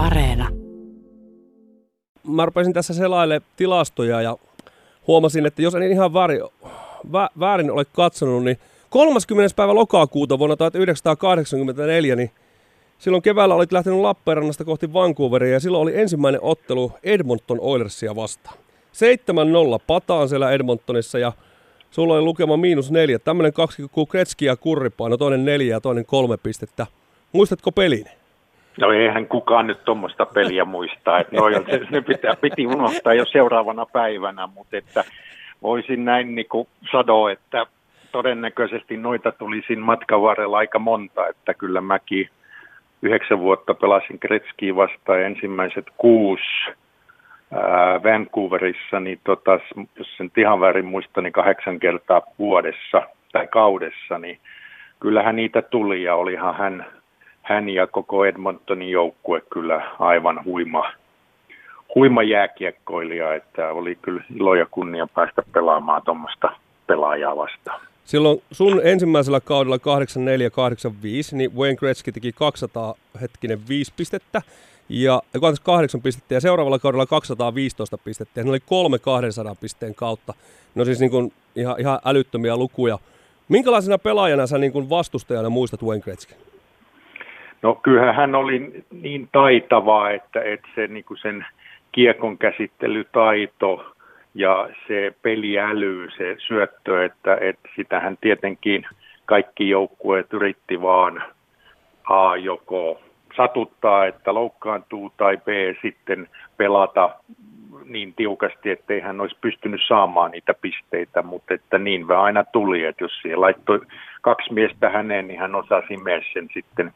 Areena. Mä rupesin tässä selaille tilastoja ja huomasin, että jos en ihan väärin, vä, väärin ole katsonut, niin 30. päivä lokakuuta vuonna 1984, niin silloin keväällä olit lähtenyt Lappeenrannasta kohti Vancouveria ja silloin oli ensimmäinen ottelu Edmonton Oilersia vastaan. 7-0 pataan siellä Edmontonissa ja sulla oli lukema miinus neljä. Tämmöinen kaksi kuin ja Kurripaino, toinen neljä ja toinen kolme pistettä. Muistatko pelin? No eihän kukaan nyt tuommoista peliä muista, että no, se, se pitää, piti unohtaa jo seuraavana päivänä, mutta että voisin näin niin kuin sanoa, että todennäköisesti noita tuli siinä matkan varrella aika monta, että kyllä mäkin yhdeksän vuotta pelasin Kretskiä vastaan ensimmäiset kuusi ää, Vancouverissa, niin tota, jos sen ihan väärin muista, niin kahdeksan kertaa vuodessa tai kaudessa, niin kyllähän niitä tuli ja olihan hän, hän ja koko Edmontonin joukkue kyllä aivan huima, huima jääkiekkoilija, että oli kyllä ilo ja kunnia päästä pelaamaan tuommoista pelaajaa vastaan. Silloin sun ensimmäisellä kaudella 84-85, niin Wayne Gretzky teki 200 hetkinen 5 pistettä ja 8 pistettä ja seuraavalla kaudella 215 pistettä ja ne oli kolme 200 pisteen kautta. No siis niin kuin ihan, ihan älyttömiä lukuja. Minkälaisena pelaajana sä niin kuin vastustajana muistat Wayne Gretzky? No kyllähän hän oli niin taitava, että, että se, niin kuin sen kiekon käsittelytaito ja se peliäly, se syöttö, että, että sitähän tietenkin kaikki joukkueet yritti vaan A joko satuttaa, että loukkaantuu, tai B sitten pelata niin tiukasti, ettei hän olisi pystynyt saamaan niitä pisteitä, mutta että niin vähän aina tuli, että jos siellä laittoi kaksi miestä häneen, niin hän osasi myös sen sitten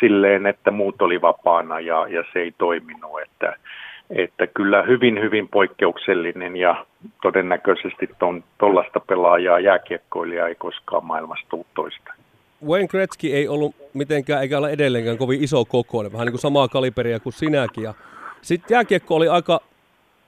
silleen, että muut oli vapaana ja, ja se ei toiminut, että, että kyllä hyvin, hyvin poikkeuksellinen ja todennäköisesti tuollaista pelaajaa jääkiekkoilijaa ei koskaan maailmassa tule toista. Wayne Gretzky ei ollut mitenkään, eikä ole edelleenkään kovin iso kokoinen, vähän niin kuin samaa kaliberia kuin sinäkin. Ja sitten jääkiekko oli aika,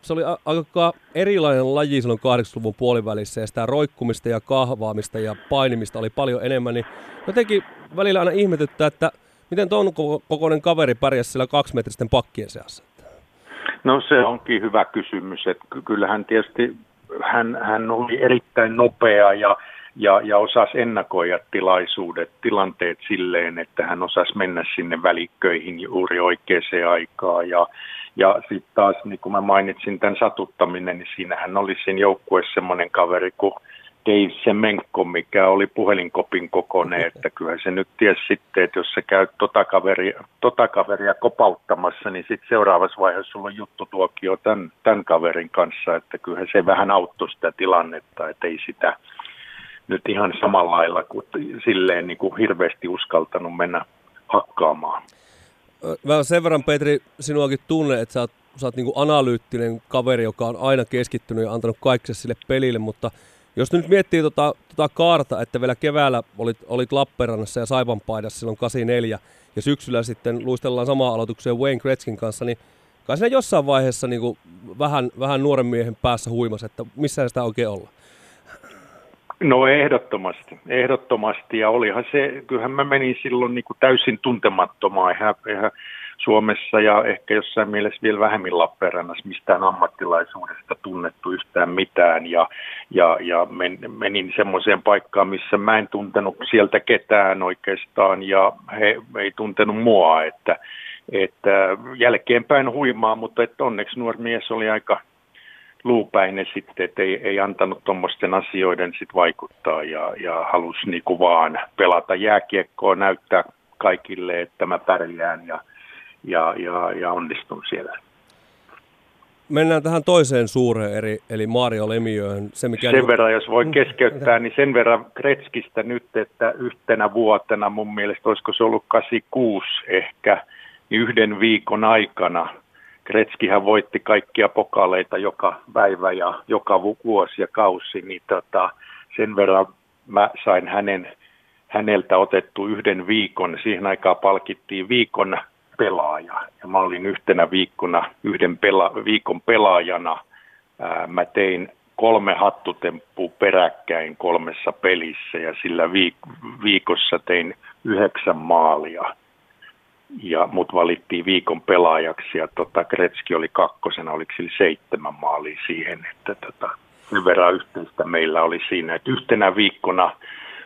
se oli aika erilainen laji silloin 80-luvun puolivälissä ja sitä roikkumista ja kahvaamista ja painimista oli paljon enemmän, niin jotenkin välillä aina ihmetyttää, että miten tuon kokoinen kaveri pärjäsi sillä kaksimetristen pakkien seassa. No se onkin hyvä kysymys, että kyllähän tietysti hän, hän oli erittäin nopea ja ja, ja osasi ennakoida tilaisuudet, tilanteet silleen, että hän osasi mennä sinne välikköihin juuri oikeaan aikaan. Ja, ja sitten taas, niin kuin mä mainitsin tämän satuttaminen, niin siinähän oli siinä joukkueessa semmoinen kaveri kuin Dave Semenko, mikä oli puhelinkopin kokoinen, että kyllä se nyt ties sitten, että jos sä käyt tota kaveria, tota kaveria kopauttamassa, niin sitten seuraavassa vaiheessa sulla on juttutuokio tämän, tämän kaverin kanssa, että kyllä se vähän auttoi sitä tilannetta, että ei sitä, nyt ihan samalla lailla kuin silleen niin kuin hirveästi uskaltanut mennä hakkaamaan. Mä sen verran Petri sinuakin tunne, että sä oot, sä oot niin kuin analyyttinen kaveri, joka on aina keskittynyt ja antanut kaikkea sille pelille, mutta jos nyt miettii tota, tota kaarta, että vielä keväällä olit, olit Lappeenrannassa ja Saivanpaidassa silloin 84 ja syksyllä sitten luistellaan samaa aloitukseen Wayne Gretzkin kanssa, niin kai siinä jossain vaiheessa niin kuin vähän, vähän nuoren miehen päässä huimas, että missä sitä oikein olla? No ehdottomasti, ehdottomasti ja olihan se, kyllähän mä menin silloin niin kuin täysin tuntemattomaan eihän, eihän Suomessa ja ehkä jossain mielessä vielä vähemmän Lappeenrannassa mistään ammattilaisuudesta tunnettu yhtään mitään. Ja, ja, ja men, menin semmoiseen paikkaan, missä mä en tuntenut sieltä ketään oikeastaan ja he ei tuntenut mua, että, että jälkeenpäin huimaa, mutta että onneksi nuori mies oli aika luupäinen sitten, että ei, ei antanut tuommoisten asioiden sit vaikuttaa ja, ja halusi niinku vaan pelata jääkiekkoa, näyttää kaikille, että mä pärjään ja, ja, ja, ja onnistun siellä. Mennään tähän toiseen suureen eri, eli Mario Lemiöön. Se, mikä sen verran, jos voi keskeyttää, niin sen verran Kretskistä nyt, että yhtenä vuotena mun mielestä, olisiko se ollut 86 ehkä, niin yhden viikon aikana – Kretskihän voitti kaikkia pokaleita joka päivä ja joka vuosi ja kausi, niin tota, sen verran mä sain hänen, häneltä otettu yhden viikon. Siihen aikaan palkittiin viikon pelaaja ja mä olin yhtenä viikkona yhden pela, viikon pelaajana. Ää, mä tein kolme hattutemppua peräkkäin kolmessa pelissä ja sillä viik- viikossa tein yhdeksän maalia ja mut valittiin viikon pelaajaksi ja tota, Gretzky oli kakkosena, oliko sillä seitsemän maalia siihen, että tota, sen verran yhteistä meillä oli siinä, että yhtenä viikkona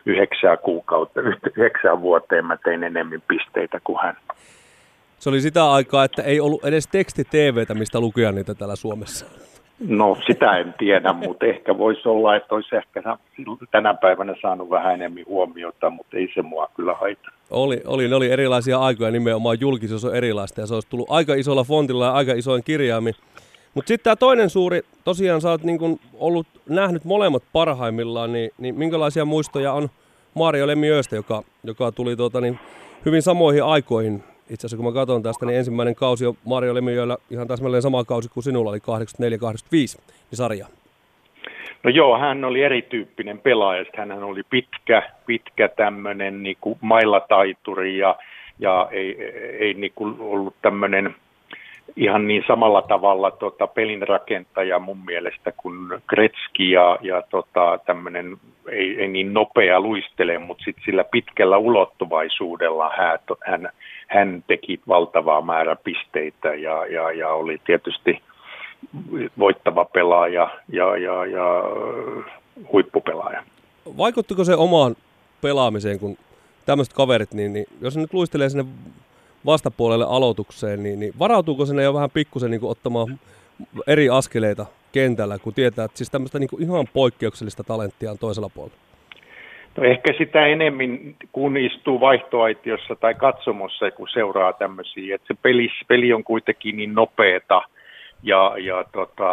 yhdeksää kuukautta, yhdeksää vuoteen mä tein enemmän pisteitä kuin hän. Se oli sitä aikaa, että ei ollut edes teksti-TVtä, mistä lukea niitä täällä Suomessa. No sitä en tiedä, mutta ehkä voisi olla, että olisi ehkä tänä päivänä saanut vähän enemmän huomiota, mutta ei se mua kyllä haita. Oli, oli, ne oli erilaisia aikoja, nimenomaan julkisuus on erilaista ja se olisi tullut aika isolla fontilla ja aika isoin kirjaimin. Mutta sitten tämä toinen suuri, tosiaan sä oot niin ollut nähnyt molemmat parhaimmillaan, niin, niin minkälaisia muistoja on Mario Lemiöstä, joka, joka tuli tuota, niin hyvin samoihin aikoihin itse asiassa kun mä katson tästä, niin ensimmäinen kausi on Mario Lemijöllä ihan täsmälleen sama kausi kuin sinulla oli 84-85 niin sarja. No joo, hän oli erityyppinen pelaaja. Hän oli pitkä, pitkä tämmöinen niin mailataituri ja, ja ei, ei niin kuin ollut tämmöinen ihan niin samalla tavalla tota, pelin rakentaja mun mielestä kuin Gretzky ja, ja tota, tämmöinen ei, ei niin nopea luistele, mutta sitten sillä pitkällä ulottuvaisuudella hän, hän, hän teki valtavaa määrä pisteitä ja, ja, ja oli tietysti voittava pelaaja ja, ja, ja huippupelaaja. Vaikuttiko se omaan pelaamiseen, kun tämmöiset kaverit, niin, niin jos nyt luistelee sinne vastapuolelle aloitukseen, niin, niin varautuuko sinne jo vähän pikkusen niin ottamaan eri askeleita kentällä, kun tietää, että siis tämmöistä niin ihan poikkeuksellista talenttia on toisella puolella? No ehkä sitä enemmän, kun istuu vaihtoaitiossa tai katsomossa, kun seuraa tämmöisiä, että se peli, peli on kuitenkin niin nopeeta ja, ja tota,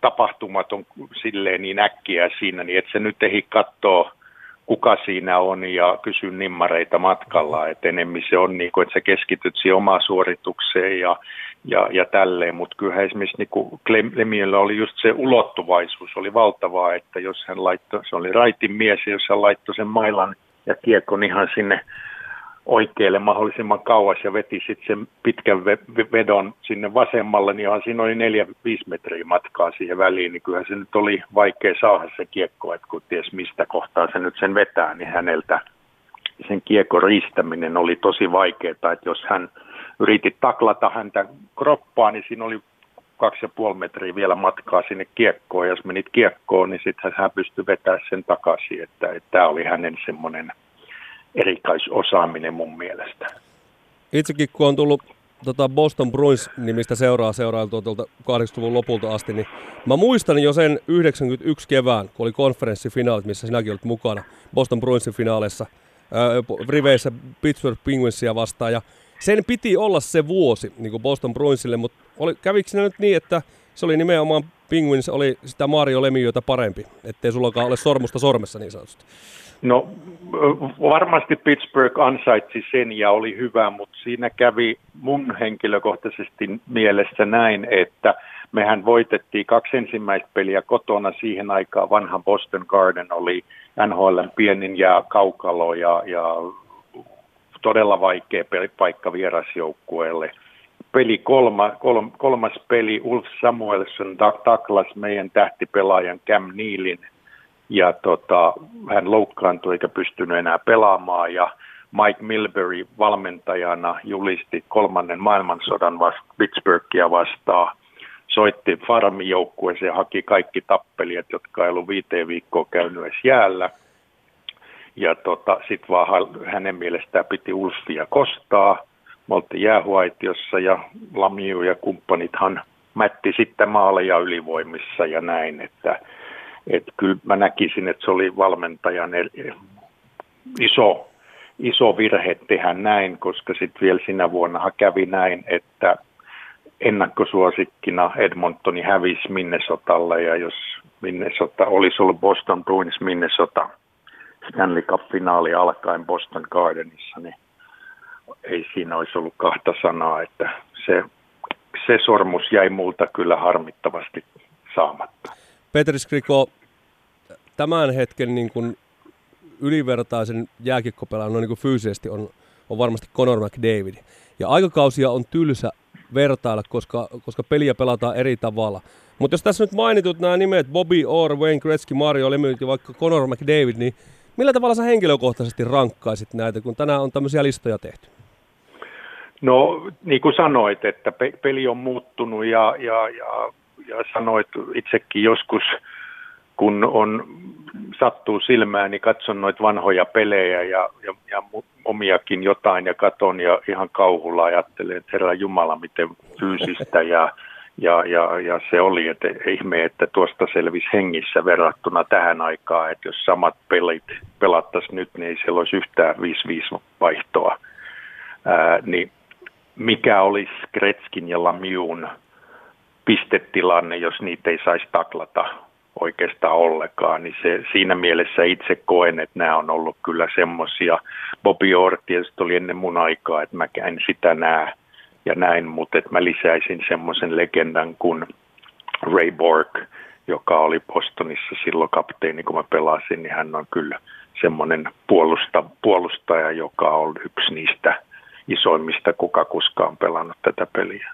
tapahtumat on silleen niin äkkiä siinä, niin että se nyt ei katsoa kuka siinä on ja kysy nimmareita matkalla, että enemmän se on niin kuin, että sä keskityt siihen omaan suoritukseen ja, ja, ja tälleen, mutta kyllä esimerkiksi niin kuin Lemiellä oli just se ulottuvaisuus, oli valtavaa, että jos hän laittoi, se oli raitin mies jos hän laittoi sen mailan ja kiekon ihan sinne oikealle mahdollisimman kauas ja veti sitten sen pitkän vedon sinne vasemmalle, niin ihan siinä oli neljä, viisi metriä matkaa siihen väliin, niin kyllähän se nyt oli vaikea saada se kiekko, että kun ties mistä kohtaa se nyt sen vetää, niin häneltä sen kiekko riistäminen oli tosi vaikeaa, että jos hän yritti taklata häntä kroppaa, niin siinä oli kaksi ja puoli metriä vielä matkaa sinne kiekkoon, ja jos menit kiekkoon, niin sitten hän pystyi vetämään sen takaisin, että, että tämä oli hänen semmoinen erikoisosaaminen mun mielestä. Itsekin kun on tullut tota Boston Bruins-nimistä seuraa seurailtua tuolta 80-luvun lopulta asti, niin mä muistan jo sen 91 kevään, kun oli konferenssifinaalit, missä sinäkin olit mukana Boston Bruinsin finaaleissa, äh, riveissä Pittsburgh Penguinsia vastaan, ja sen piti olla se vuosi niin kuin Boston Bruinsille, mutta oli, kävikö nyt niin, että se oli nimenomaan Penguins, oli sitä Mario Lemieux parempi, ettei sullakaan ole sormusta sormessa niin sanotusti? No varmasti Pittsburgh ansaitsi sen ja oli hyvä, mutta siinä kävi mun henkilökohtaisesti mielessä näin, että mehän voitettiin kaksi ensimmäistä peliä kotona siihen aikaan. Vanha Boston Garden oli NHL pienin ja kaukalo ja, ja todella vaikea paikka vierasjoukkueelle. Peli kolma, kolm, kolmas peli, Ulf Samuelson taklas meidän tähtipelaajan Cam Nealin ja tota, hän loukkaantui eikä pystynyt enää pelaamaan ja Mike Milbury valmentajana julisti kolmannen maailmansodan vasta, Pittsburghia vastaan. Soitti Farmin joukkueeseen ja haki kaikki tappelijat, jotka ei ollut viiteen viikkoa käynyt edes jäällä. Ja tota, sitten vaan hänen mielestään piti Ulfia kostaa. Me oltiin jäähuaitiossa ja Lamiu ja kumppanithan mätti sitten maaleja ylivoimissa ja näin, että että kyllä mä näkisin, että se oli valmentajan iso, iso virhe tehdä näin, koska sitten vielä sinä vuonna kävi näin, että ennakkosuosikkina Edmontoni hävisi Minnesotalle ja jos Minnesota olisi ollut Boston Bruins Minnesota Stanley Cup-finaali alkaen Boston Gardenissa, niin ei siinä olisi ollut kahta sanaa, että se, se sormus jäi multa kyllä harmittavasti saamatta. Petri Skriko, tämän hetken niin kuin ylivertaisen jääkikkopelaajan niin kuin fyysisesti on, on varmasti Conor McDavid. Ja aikakausia on tylsä vertailla, koska, koska peliä pelataan eri tavalla. Mutta jos tässä nyt mainitut nämä nimet, Bobby Orr, Wayne Gretzky, Mario Lemieux ja vaikka Conor McDavid, niin millä tavalla sä henkilökohtaisesti rankkaisit näitä, kun tänään on tämmöisiä listoja tehty? No niin kuin sanoit, että pe- peli on muuttunut ja, ja, ja, ja sanoit itsekin joskus, kun on sattuu silmään, niin katson noita vanhoja pelejä ja, ja, ja omiakin jotain ja katon ja ihan kauhulla ajattelen, että herra Jumala, miten fyysistä ja, ja, ja, ja se oli, että ihme, että tuosta selvisi hengissä verrattuna tähän aikaan, että jos samat pelit pelattaisiin nyt, niin ei siellä olisi yhtään 5-5 vaihtoa. Ää, niin mikä olisi Kretskin ja Lamiun pistetilanne, jos niitä ei saisi taklata oikeastaan ollenkaan, niin se, siinä mielessä itse koen, että nämä on ollut kyllä semmoisia. Bobby Orr tietysti oli ennen mun aikaa, että mä en sitä näe ja näin, mutta että mä lisäisin semmoisen legendan kuin Ray Bork, joka oli Bostonissa silloin kapteeni, kun mä pelasin, niin hän on kyllä semmoinen puolusta, puolustaja, joka on yksi niistä isoimmista, kuka koskaan pelannut tätä peliä.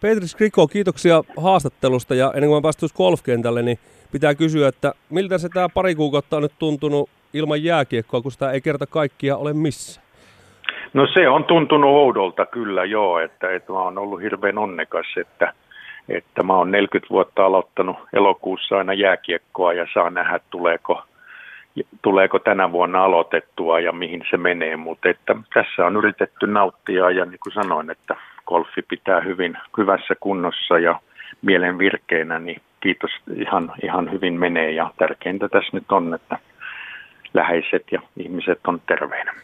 Petri Skriko, kiitoksia haastattelusta ja ennen kuin mä päästyn golfkentälle, niin pitää kysyä, että miltä se tämä pari kuukautta on nyt tuntunut ilman jääkiekkoa, kun sitä ei kerta kaikkia ole missä? No se on tuntunut oudolta kyllä joo, että, että mä oon ollut hirveän onnekas, että, että mä oon 40 vuotta aloittanut elokuussa aina jääkiekkoa ja saa nähdä, tuleeko, tuleeko tänä vuonna aloitettua ja mihin se menee, mutta että tässä on yritetty nauttia ja niin kuin sanoin, että golfi pitää hyvin hyvässä kunnossa ja mielen virkeinä, niin kiitos, ihan, ihan hyvin menee ja tärkeintä tässä nyt on, että läheiset ja ihmiset on terveinä.